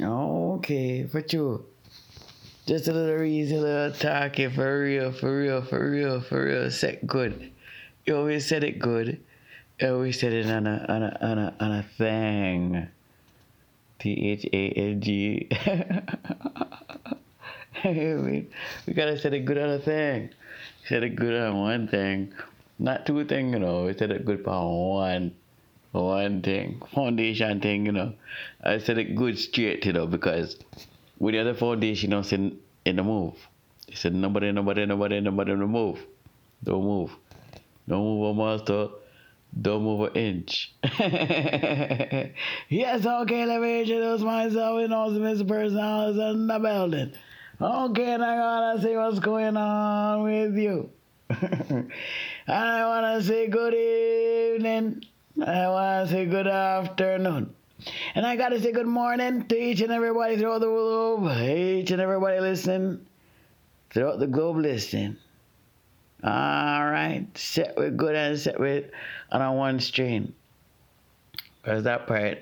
Okay, for true. Just a little reason, a little talking for real, for real, for real, for real. Said good. You always said it good. You always said it on a on a on a on a thing. T H A N G. we gotta set it good on a thing. Set it good on one thing. Not two things, you know. We set it good on one one thing. Foundation thing, you know. I said it good straight, you know, because with the other foundation, you know, in, in the move. He said nobody, nobody, nobody, nobody to move. Don't move. Don't move a monster. Don't move an inch. yes, okay, let me introduce myself. You know, Mr. Personal is in the building. Okay, and I gotta see what's going on with you. I wanna say good evening. I wanna say good afternoon. And I gotta say good morning to each and everybody throughout the globe, each and everybody listening, throughout the globe listening. All right, set with good and set with on a one string. Because that part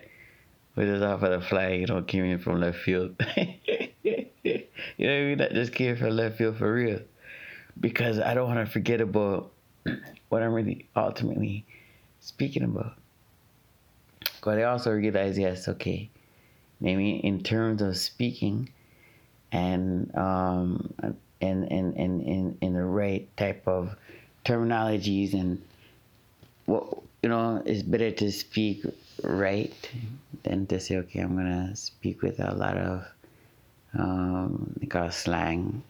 was just off of the fly, you know, came in from left field. you know what I mean? That just came from left field for real. Because I don't want to forget about what I'm really ultimately speaking about. But I also realize, yes, okay, maybe in terms of speaking and um, and and and in in the right type of terminologies and what you know, it's better to speak right than to say, okay, I'm gonna speak with a lot of um, call slang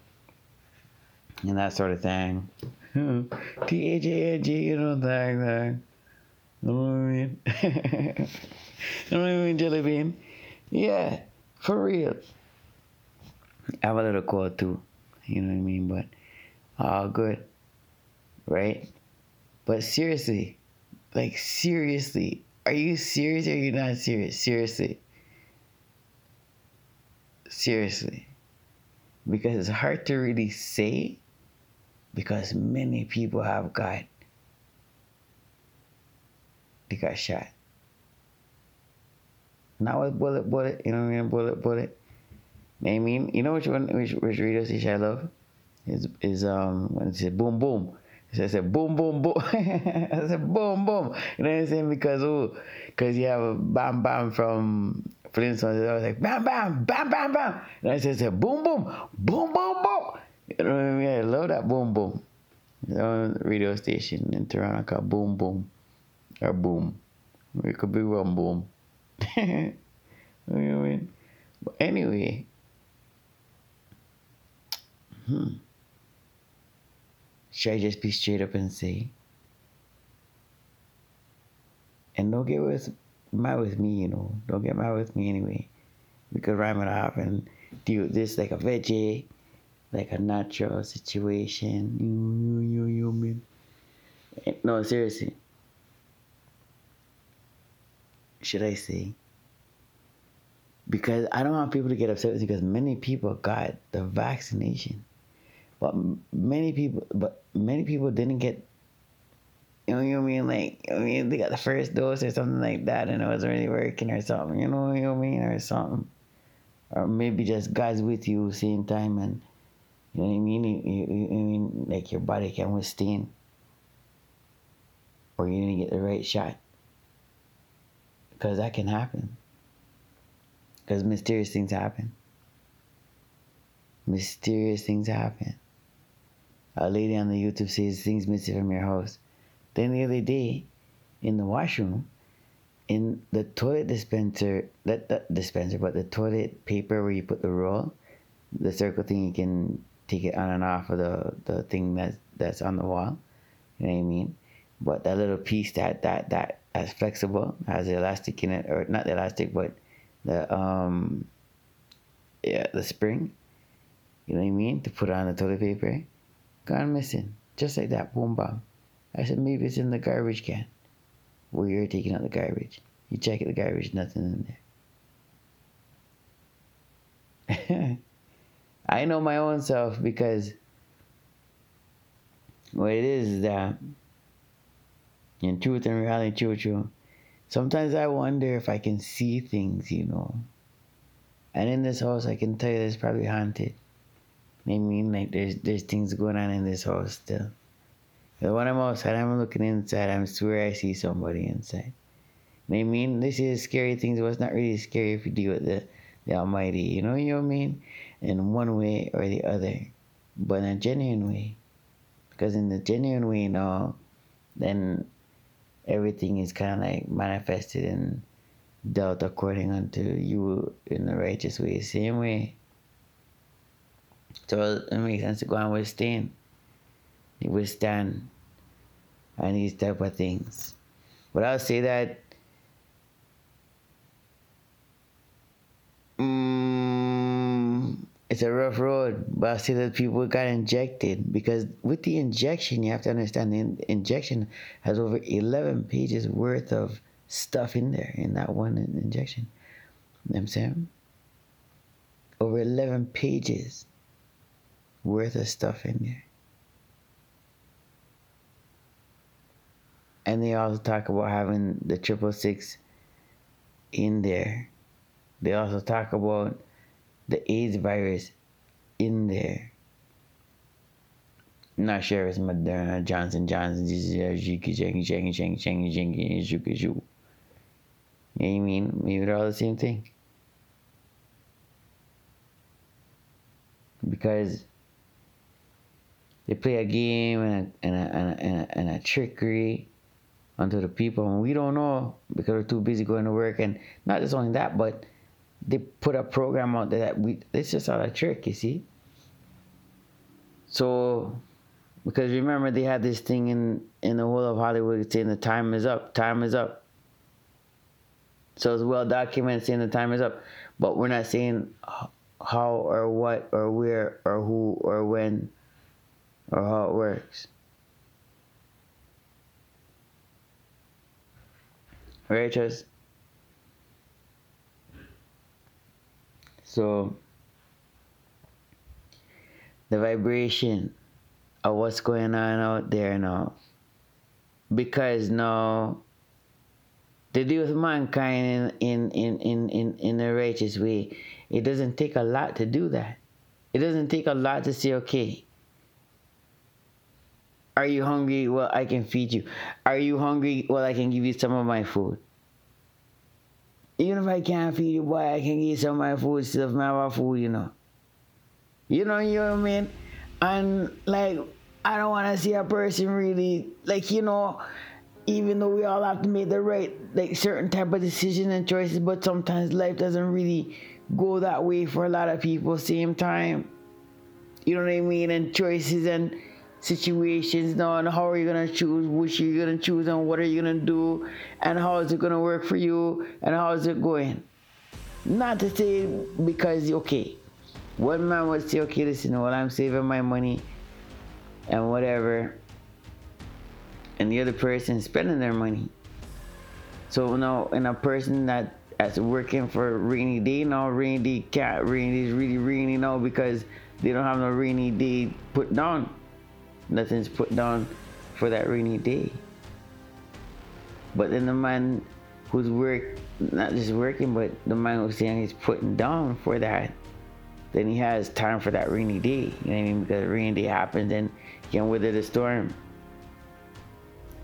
and that sort of thing. T H A N G, you know, thing, thing. You know what I mean? you know what I mean, Jelly Bean? Yeah, for real. I have a little quote too, you know what I mean? But all good, right? But seriously, like seriously, are you serious or are you not serious? Seriously. Seriously. Because it's hard to really say because many people have got they got shot. Not with bullet bullet, you know what I mean? Bullet bullet. I mean, you know which one which which radio station I love? Is is um when it said boom boom. So I said boom boom boom. I said boom boom. You know what I'm saying? Because oh, because you have a bam bam from Flintstones. I was like bam bam bam bam bam. And I said, said boom boom boom boom boom. You know what I mean? I love that boom boom. Know, radio station in Toronto called Boom Boom or Boom. It could be one boom. you know I mean? But anyway. Hmm. Should I just be straight up and say? And don't get with mad with me, you know. Don't get mad with me anyway. We could rhyme it off and do this like a veggie, like a natural situation. You, you, you, you, man. No, seriously. Should I say? Because I don't want people to get upset with because many people got the vaccination. But many people, but many people didn't get. You know, what I mean? Like, I mean, they got the first dose or something like that, and it wasn't really working or something. You know, you know what I mean, or something, or maybe just guys with you same time, and you know what I mean. You, you, you I mean, like your body can withstand, or you didn't get the right shot, because that can happen. Because mysterious things happen. Mysterious things happen a lady on the YouTube says things missing from your house. Then the other day, in the washroom, in the toilet dispenser, that, that dispenser, but the toilet paper where you put the roll, the circle thing, you can take it on and off of the, the thing that's, that's on the wall. You know what I mean? But that little piece that, that, that, that's flexible, has the elastic in it, or not the elastic, but the, um, yeah, the spring. You know what I mean? To put on the toilet paper gone missing. Just like that, boom, bam. I said, maybe it's in the garbage can where you're taking out the garbage. You check the garbage, nothing in there. I know my own self because what it is is that in truth and reality, true, true, sometimes I wonder if I can see things, you know. And in this house, I can tell you, it's probably haunted. I mean, like there's there's things going on in this house still. But when I'm outside, I'm looking inside. I swear I see somebody inside. I mean, this is scary things, but it's not really scary if you deal with the, the Almighty. You know, you know what I mean? In one way or the other, but in a genuine way. Because in the genuine way, you know, then everything is kind of like manifested and dealt according unto you in the righteous way. Same way. So it makes sense to go and withstand. You withstand and these type of things. But I'll say that it's a rough road, but I see that people got injected because with the injection, you have to understand the injection has over 11 pages worth of stuff in there in that one injection. You know I'm saying? Over 11 pages worth of stuff in there. And they also talk about having the triple six in there. They also talk about the AIDS virus in there. not sure it's Moderna, Johnson Johnson, you know what I mean? Maybe they're all the same thing. Because they play a game and a, and a, and a, and a, and a trickery onto the people, and we don't know because we're too busy going to work. And not just only that, but they put a program out there that we it's just all a trick, you see. So, because remember they had this thing in in the whole of Hollywood saying the time is up, time is up. So it's well documented saying the time is up, but we're not saying how or what or where or who or when or how it works. Right? So the vibration of what's going on out there now. Because now to deal with mankind in, in, in, in, in a righteous way, it doesn't take a lot to do that. It doesn't take a lot to say, okay, are you hungry? Well, I can feed you. Are you hungry? Well, I can give you some of my food. Even if I can't feed you, boy, I can you some of my food, have my food, you know. You know, you know what I mean? And like, I don't want to see a person really, like, you know, even though we all have to make the right like certain type of decisions and choices but sometimes life doesn't really go that way for a lot of people same time you know what i mean and choices and situations now and how are you gonna choose which you're gonna choose and what are you gonna do and how is it gonna work for you and how is it going not to say because okay one man would say okay listen well i'm saving my money and whatever and the other person spending their money. So now, in a person that that's working for rainy day now, rainy day cat, rainy is really rainy now because they don't have no rainy day put down. Nothing's put down for that rainy day. But then the man who's work, not just working, but the man who's saying he's putting down for that, then he has time for that rainy day. You know what I mean? Because rainy day happens and he can weather the storm.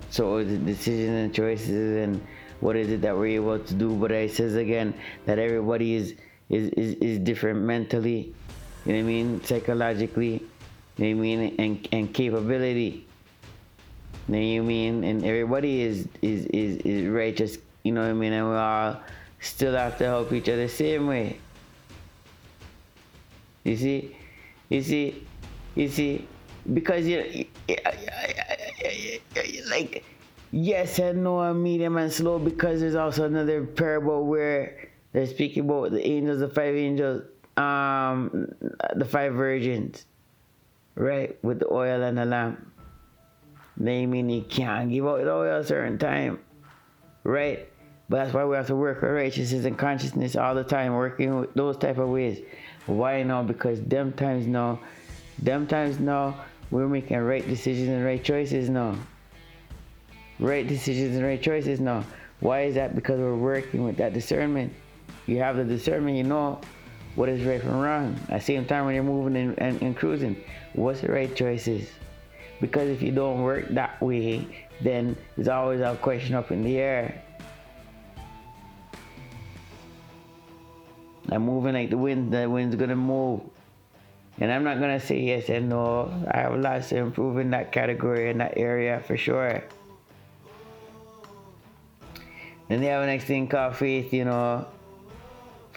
So the decisions and choices and what is it that we're able to do. But I says again that everybody is is, is, is different mentally, you know what I mean, psychologically, you mean, and, and capability. You know what mean? And everybody is, is, is, is righteous, you know what I mean? And we all still have to help each other the same way. You see? You see? You see? Because you, like yes and no and medium and slow because there's also another parable where they're speaking about the angels, the five angels, um, the five virgins, right, with the oil and the lamp. They mean you can't give out the oil a certain time, right? But that's why we have to work with righteousness and consciousness all the time, working with those type of ways. Why now? Because them times now, them times now, we're making right decisions and right choices now right decisions and right choices now. Why is that? Because we're working with that discernment. You have the discernment, you know what is right from wrong. At the same time, when you're moving and, and, and cruising, what's the right choices? Because if you don't work that way, then there's always a question up in the air. I'm moving like the wind, the wind's gonna move. And I'm not gonna say yes and no. I have lots to improve in that category in that area for sure. Then they have the next thing called faith, you know,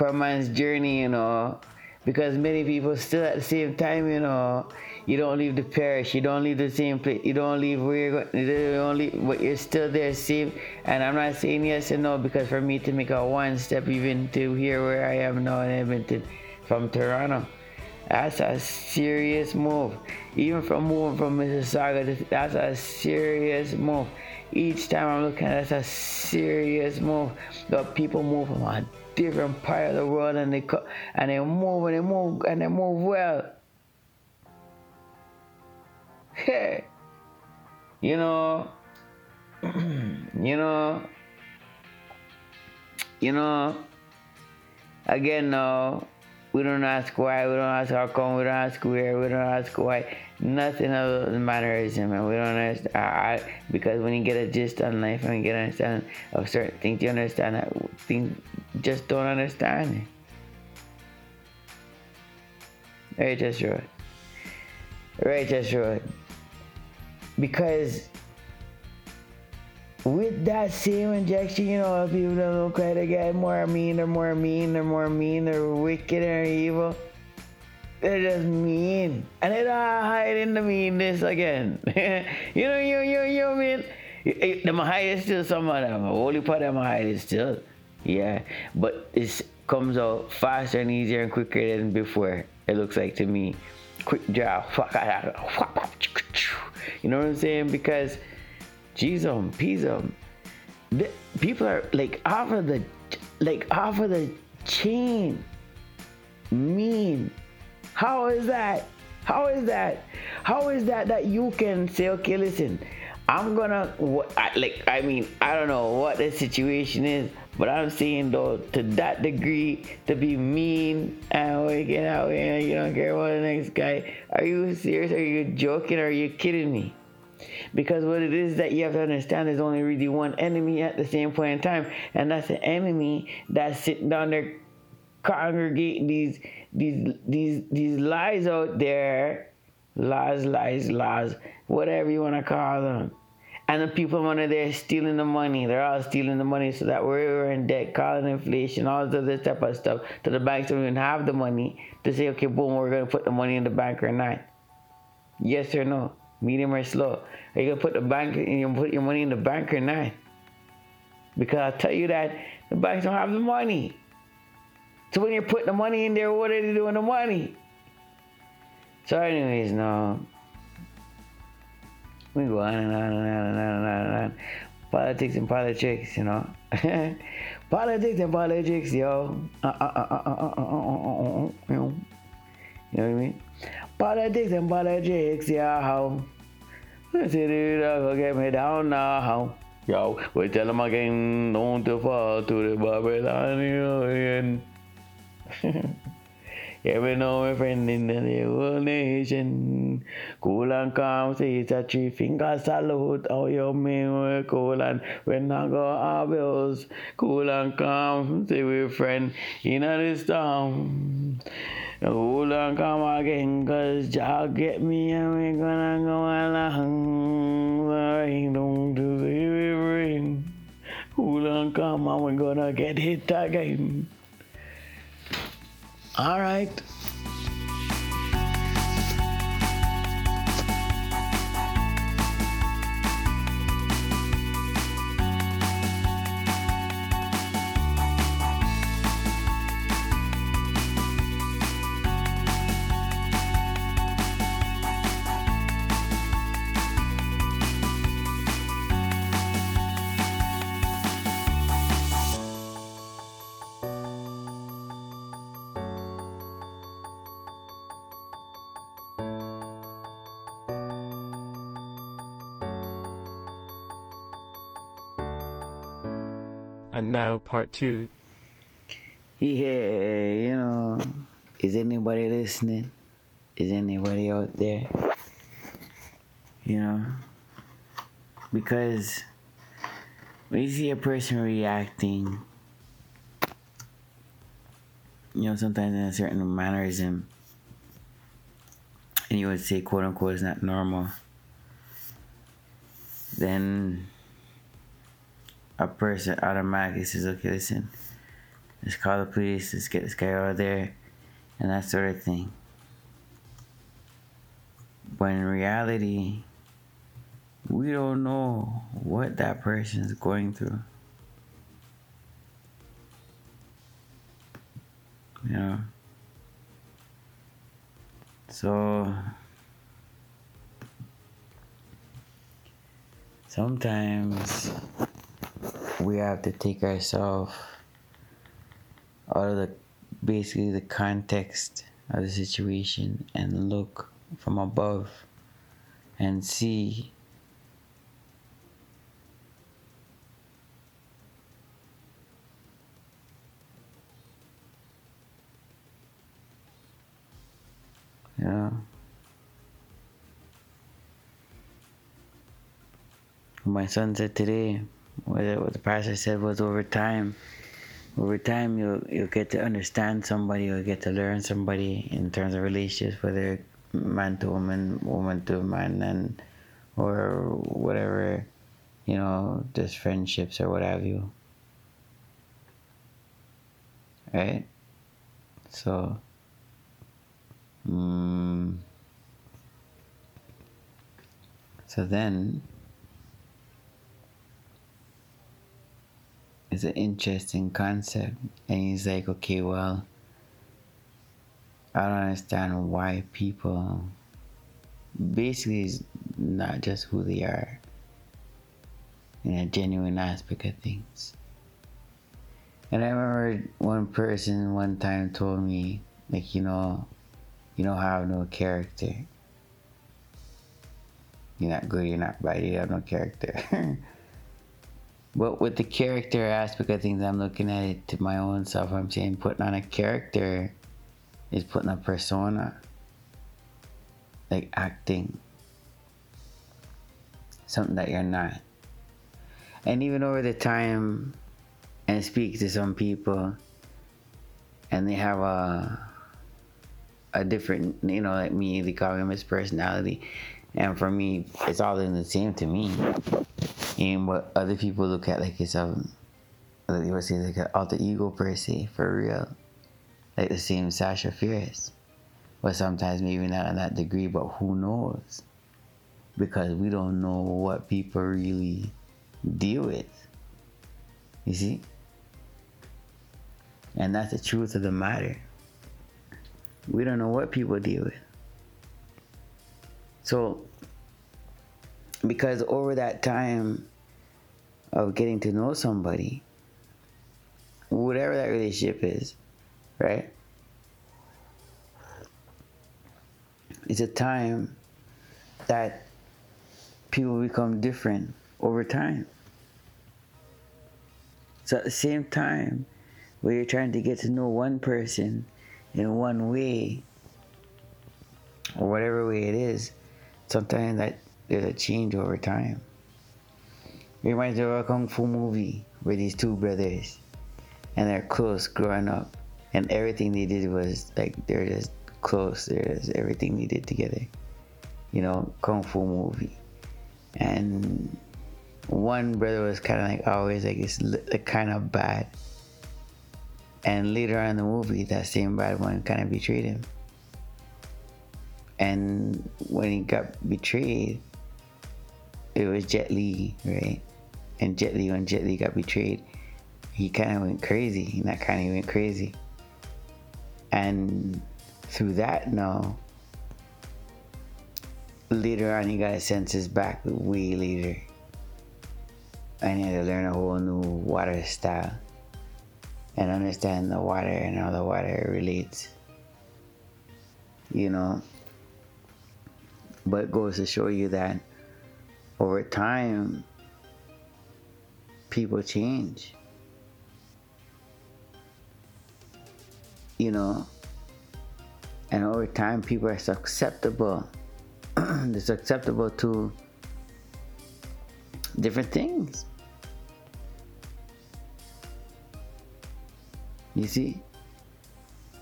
for man's journey, you know, because many people still at the same time, you know, you don't leave the parish, you don't leave the same place, you don't leave where you're going, you don't leave, but you're still there safe. And I'm not saying yes and no because for me to make a one step even to here where I am now in Edmonton from Toronto, that's a serious move. Even from moving from Mississauga, that's a serious move. Each time I'm looking at that's a serious move. The people move a different part of the world and they and they move and they move and they move well. Hey, you know, you know, you know. Again, no, we don't ask why, we don't ask how come, we don't ask where, we don't ask why. Nothing of the mannerism, man. We don't understand. I, because when you get a gist on life and you get an understanding of certain things, you understand that things just don't understand it. Right, just right. Right, just right. Because with that same injection, you know, people don't look like they get more mean, they're more mean, they're more mean, they're wicked and evil. They're just mean. And they're uh, not hiding the meanness again. you know, you, you, you mean? Them hide still some of them. Only part of them hide is still. Yeah. But it comes out faster and easier and quicker than before, it looks like to me. Quick job. You know what I'm saying? Because G's them, P's them. The, people are like off of the like off of the chain. Mean. How is that? How is that? How is that that you can say, okay, listen, I'm gonna I, like. I mean, I don't know what the situation is, but I'm saying though to that degree to be mean and get out here, you don't care about the next guy. Are you serious? Are you joking? Are you kidding me? Because what it is that you have to understand is only really one enemy at the same point in time, and that's the enemy that's sitting down there congregating these these these these lies out there, lies, lies, lies, whatever you want to call them. And the people under there stealing the money. They're all stealing the money so that we're in debt, calling inflation, all this other type of stuff. So the banks don't even have the money to say, okay, boom, we're going to put the money in the bank or not. Yes or no? Medium or slow? Are you going to put the bank, you put your money in the bank or not? Because I'll tell you that the banks don't have the money. So when you're putting the money in there, what are they doing the money? So, anyways, no. We go on and on and on and on and on and on. Politics and politics, you know. politics and politics, yo. Uh, uh, uh, you know what I mean? Politics and politics, yeah. Let's see, dude, go get me down now. Yo, we tell them again, don't fall to the Babylonian. we know my friend in the whole nation. Cool and calm, say it's a three finger salute. How you mean we're cool and when I go our bills. Cool and calm, say we're friend in this town. Cool and calm again, cause y'all get me and we gonna go along. Sorry, don't do the ring. Cool and calm and we're gonna get hit again. All right. And now part two. Yeah, you know, is anybody listening? Is anybody out there? You know? Because when you see a person reacting, you know, sometimes in a certain mannerism, and you would say, quote unquote, is not normal, then a person automatically says, okay, listen, let's call the police, let's get this guy out of there, and that sort of thing. When in reality, we don't know what that person is going through. You know? So, sometimes we have to take ourselves out of the basically the context of the situation and look from above and see Yeah. My son said today, what the pastor said was over time. Over time, you'll you'll get to understand somebody, you'll get to learn somebody in terms of relationships, whether man to woman, woman to man, and or whatever, you know, just friendships or what have you. Right? So Mm. So then, it's an interesting concept, and he's like, okay, well, I don't understand why people basically is not just who they are in a genuine aspect of things. And I remember one person one time told me, like, you know, you don't have no character. You're not good, you're not bad, you have no character. but with the character aspect of things, I'm looking at it to my own self. I'm saying putting on a character is putting a persona, like acting something that you're not. And even over the time, and speak to some people, and they have a a different, you know, like me, they call him personality. And for me, it's all in the same to me. And what other people look at like it's um, like they would say like an alter ego per se, for real. Like the same Sasha Fierce. But sometimes maybe not on that degree, but who knows? Because we don't know what people really deal with. You see? And that's the truth of the matter. We don't know what people deal with. So, because over that time of getting to know somebody, whatever that relationship is, right? It's a time that people become different over time. So at the same time, where you're trying to get to know one person in one way or whatever way it is, sometimes that there's a change over time. Reminds me of a kung fu movie where these two brothers and they're close growing up and everything they did was like they're just close, they're just everything they did together. You know, kung fu movie. And one brother was kind of like always like it's kind of bad and later on in the movie, that same bad one kind of betrayed him. And when he got betrayed, it was Jet Li, right? And Jet when Jet got betrayed, he kind of went crazy. Not kind of went crazy. And through that, no. Later on, he got his senses back way later. And he had to learn a whole new water style and understand the water and how the water relates. You know, but goes to show you that over time, people change. You know, And over time, people are susceptible. They're susceptible to different things. You see?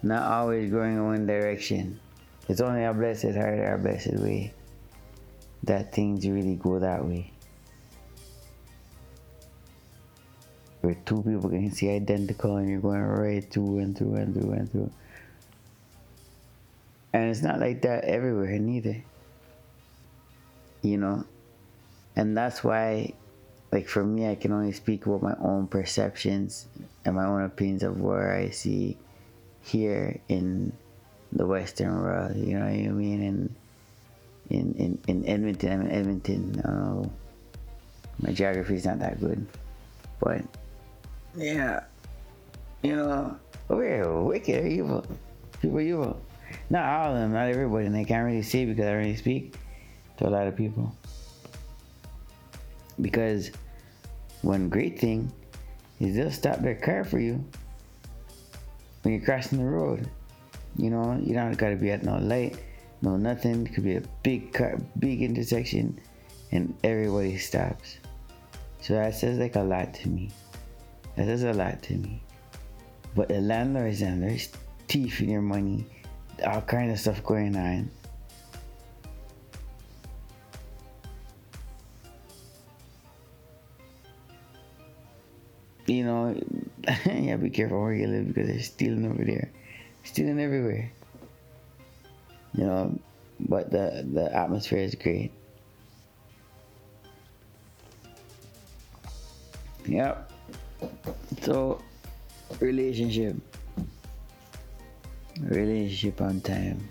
Not always going in one direction. It's only our blessed heart, our blessed way, that things really go that way. Where two people can see identical and you're going right through and through and through and through. And it's not like that everywhere neither. You know? And that's why, like for me, I can only speak about my own perceptions and my own opinions of where I see here in the Western world. You know what I mean? In in in, in Edmonton, I'm in Edmonton. I. My geography is not that good, but yeah, oh, you know, we're wicked evil. People evil. Not all of them, not everybody, and they can't really see because I really speak to a lot of people. Because one great thing is they'll stop their car for you when you're crossing the road. You know, you don't gotta be at no light, no nothing. It could be a big car, big intersection, and everybody stops. So that says like a lot to me. That says a lot to me. But the landlords and there's teeth in your money, all kind of stuff going on. You know, yeah, be careful where you live because they're stealing over there, stealing everywhere. You know, but the the atmosphere is great. Yep. So, relationship. Relationship on time.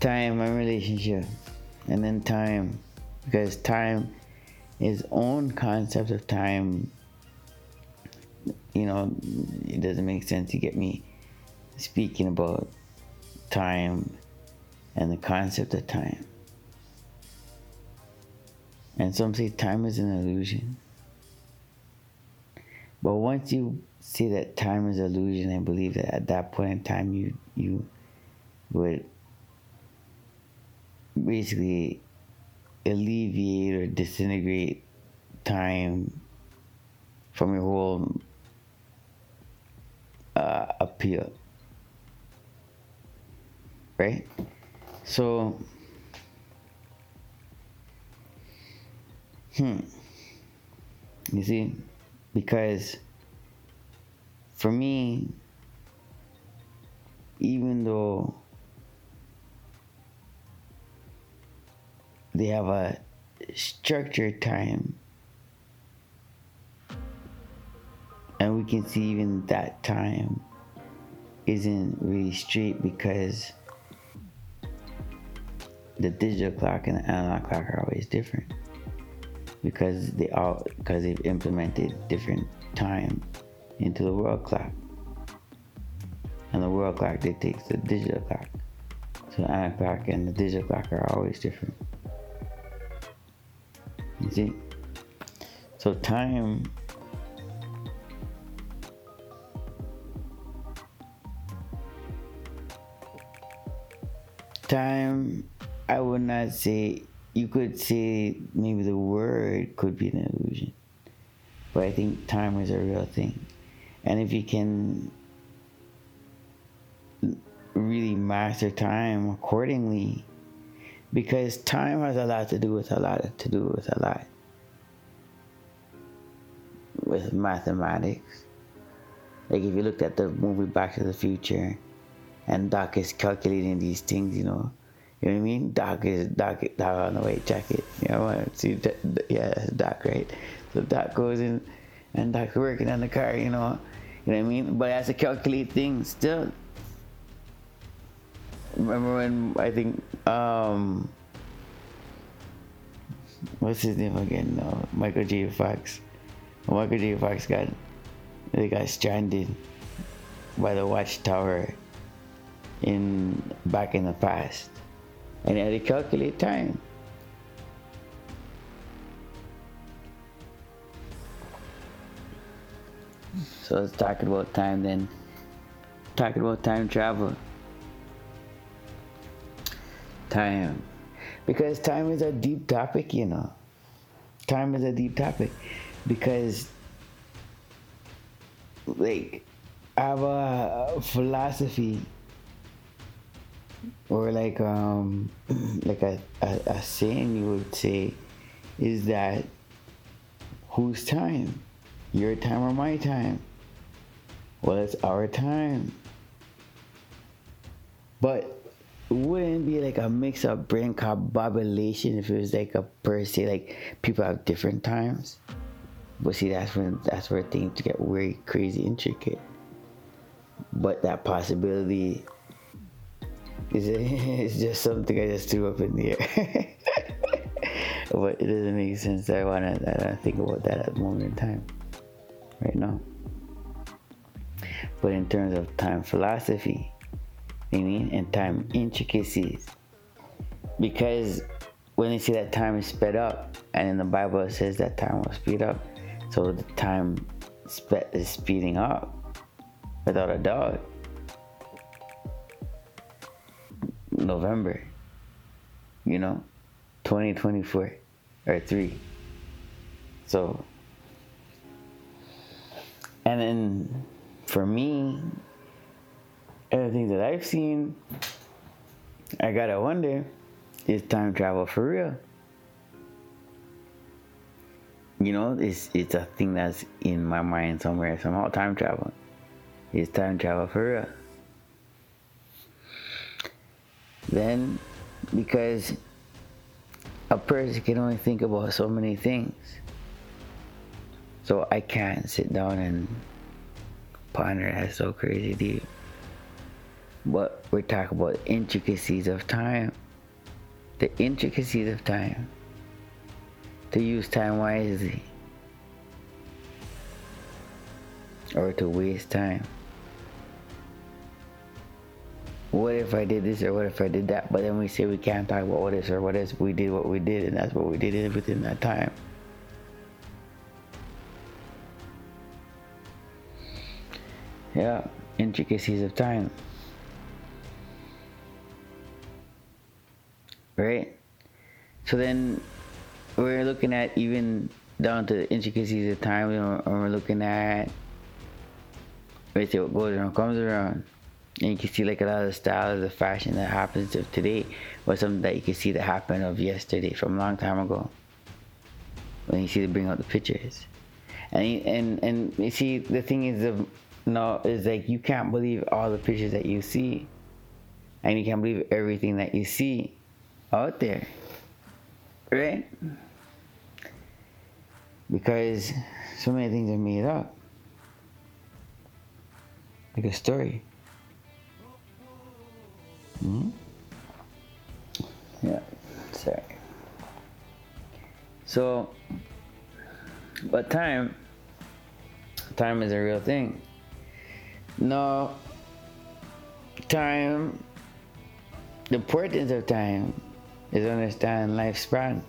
Time and relationship. And then time. Because time is own concept of time you know, it doesn't make sense to get me speaking about time and the concept of time. And some say time is an illusion. But once you see that time is illusion, and believe that at that point in time you you would basically alleviate or disintegrate time from your whole uh, appeal. Right? So, hmm. You see? Because for me, even though they have a structured time and we can see even that time isn't really straight because the digital clock and the analog clock are always different because they all because they've implemented different time into the world clock. And the world clock dictates the digital clock. So the analog clock and the digital clock are always different. You see? So time time, I would not say, you could say maybe the word could be an illusion. But I think time is a real thing. And if you can really master time accordingly, because time has a lot to do with a lot to do with a lot with mathematics. Like if you looked at the movie Back to the Future, and Doc is calculating these things, you know. You know what I mean? Doc is Doc, Doc on the white jacket. You know, what? see, yeah, Doc, right? So Doc goes in, and Doc's working on the car. You know, you know what I mean? But has to calculate things still. Remember when I think um, what's his name again? No, Michael J. Fox. Michael J. Fox got they got stranded by the watchtower in back in the past and I recalculate time. So let's talk about time then. Talking about time travel. Time. Because time is a deep topic, you know. Time is a deep topic. Because, like, our philosophy or like um like a, a, a saying you would say is that whose time? Your time or my time? Well it's our time. But wouldn't be like a mix of brain combobulation if it was like a per se like people have different times. But see that's when that's where things get very crazy intricate. But that possibility is it's just something I just threw up in the air. but it doesn't make sense. I wanna I wanna think about that at the moment in time. Right now. But in terms of time philosophy, I mean, and time intricacies. Because when they say that time is sped up, and in the Bible it says that time will speed up, so the time sped is speeding up without a doubt. November, you know, 2024 or 3. So, and then for me, everything that I've seen, I gotta wonder is time travel for real? You know, it's it's a thing that's in my mind somewhere, somehow time travel. Is time travel for real? Then, because a person can only think about so many things. So I can't sit down and ponder that so crazy deep. But we're talking about intricacies of time. The intricacies of time. To use time wisely. Or to waste time what if I did this or what if I did that? But then we say we can't talk about what if or what is. we did what we did and that's what we did within that time. Yeah, intricacies of time. Right? So then we're looking at even down to the intricacies of time and we're looking at say what goes around comes around and you can see like a lot of the styles, the fashion that happens of today was something that you can see that happened of yesterday from a long time ago. When you see they bring out the pictures, and and and you see the thing is the no is like you can't believe all the pictures that you see, and you can't believe everything that you see out there, right? Because so many things are made up, like a story. Hmm? Yeah, sorry. So, but time, time is a real thing. No, time, the importance of time is understand lifespan.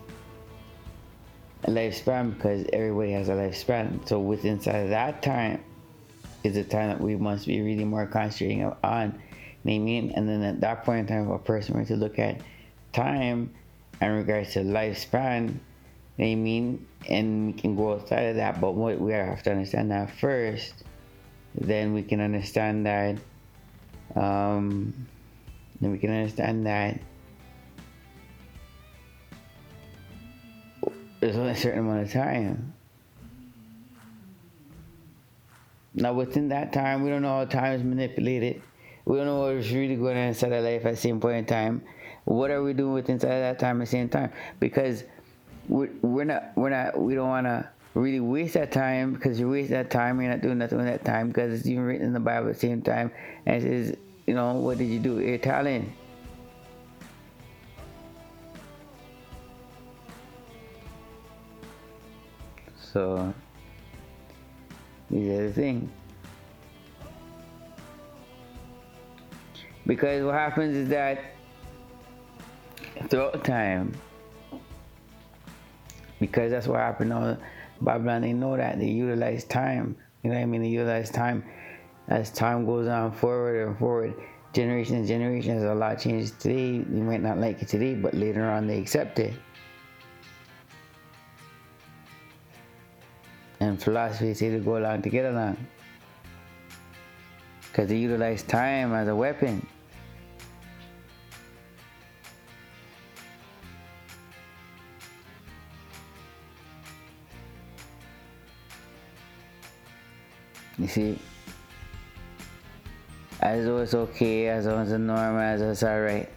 A lifespan because everybody has a lifespan. So within inside of that time is the time that we must be really more concentrating on mean? And then at that point in time, a person were to look at time in regards to lifespan, they mean, and we can go outside of that, but what we have to understand that first, then we can understand that, um, then we can understand that there's only a certain amount of time. Now, within that time, we don't know how time is manipulated. We don't know what's really going on inside our life at the same point in time. What are we doing with inside that time at the same time? Because we're, we're not, we're not, we don't want to really waste that time because you waste that time, you're not doing nothing with that time because it's even written in the Bible at the same time. And it says, you know, what did you do? Your talent. So, these are the things. Because what happens is that throughout time, because that's what happened on Babylon, they know that they utilize time. You know what I mean? They utilize time as time goes on forward and forward. generations generations a lot changes today you might not like it today but later on they accept it and philosophy say to go along to get along because they utilize time as a weapon you see as though it's okay, as though it's a norm, as though it's alright.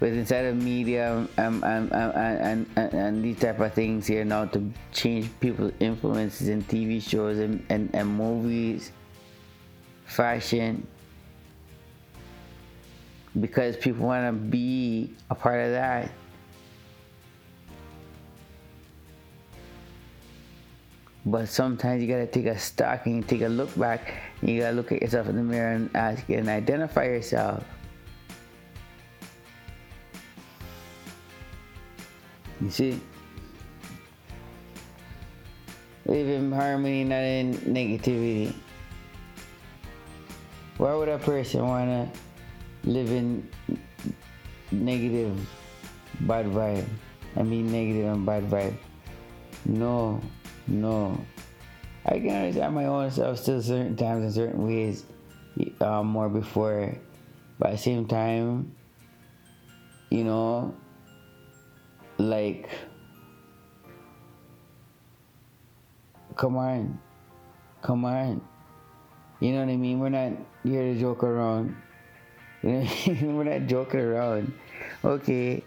But inside of media um, um, um, and, and, and, these type of things here now to change people's influences in TV shows and, and, and movies, fashion, because people want to be a part of that. But sometimes you gotta take a stock and you take a look back. you gotta look at yourself in the mirror and ask and identify yourself. You see? Live in harmony, not in negativity. Why would a person wanna live in negative, bad vibe? I mean negative and bad vibe. No. No. I can understand my own self still certain times in certain ways um, more before. But at the same time, you know, like, come on. Come on. You know what I mean? We're not here to joke around. You know I mean? We're not joking around. Okay.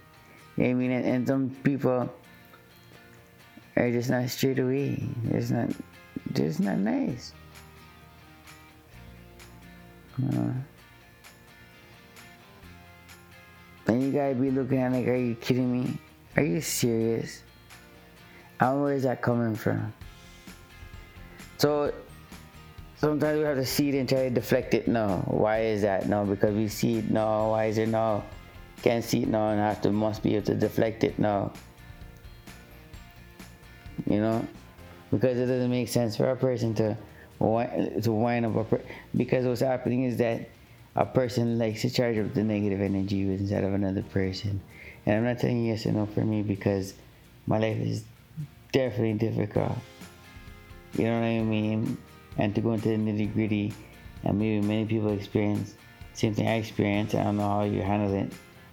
I mean? And, and some people are just not straight away. It's not, just not nice. Uh, and you gotta be looking at like, are you kidding me? Are you serious? And where is that coming from? So sometimes we have to see it and try to deflect it. No, why is that? No, because we see it. No, why is it? No, can't see it. No, and have to must be able to deflect it. No you know, because it doesn't make sense for a person to to wind up a per- because what's happening is that a person likes to charge up the negative energy instead of another person. And I'm not telling yes or no for me because my life is definitely difficult. You know what I mean? And to go into the nitty gritty, and maybe many people experience same thing I experienced. I don't know how you handle it,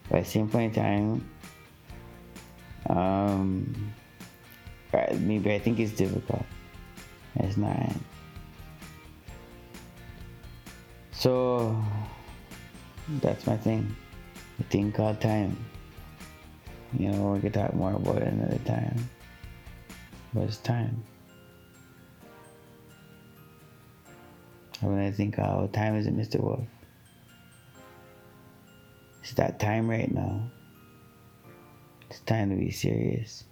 but at the same point in time, um, maybe I think it's difficult. It's not. So that's my thing. The thing called time. You know, we could talk more about it another time. But it's time. When I think, oh, time isn't Mr. Wolf. It's that time right now. It's time to be serious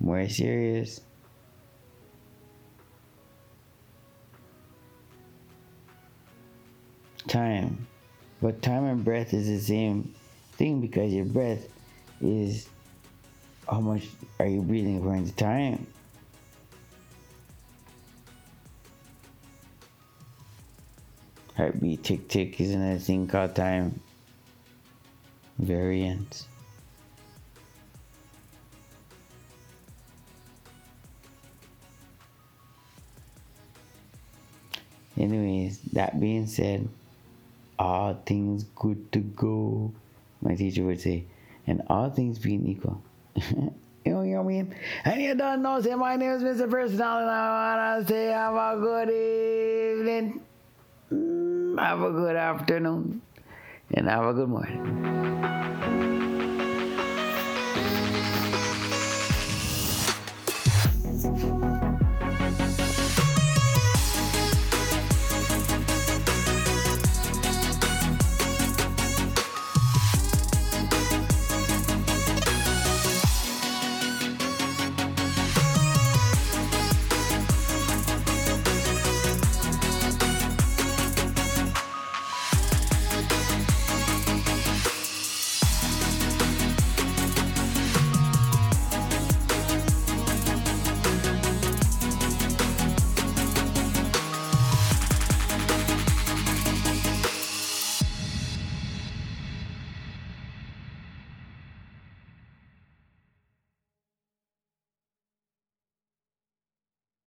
more serious. Time. But time and breath is the same thing because your breath is how much are you breathing according to time. Heartbeat tick tick is another thing called time variance. Anyways, that being said, all things good to go, my teacher would say, and all things being equal. you know, what I mean? And you don't know, say, my name is Mr. Personal, and I want to say, have a good evening, mm, have a good afternoon, and have a good morning.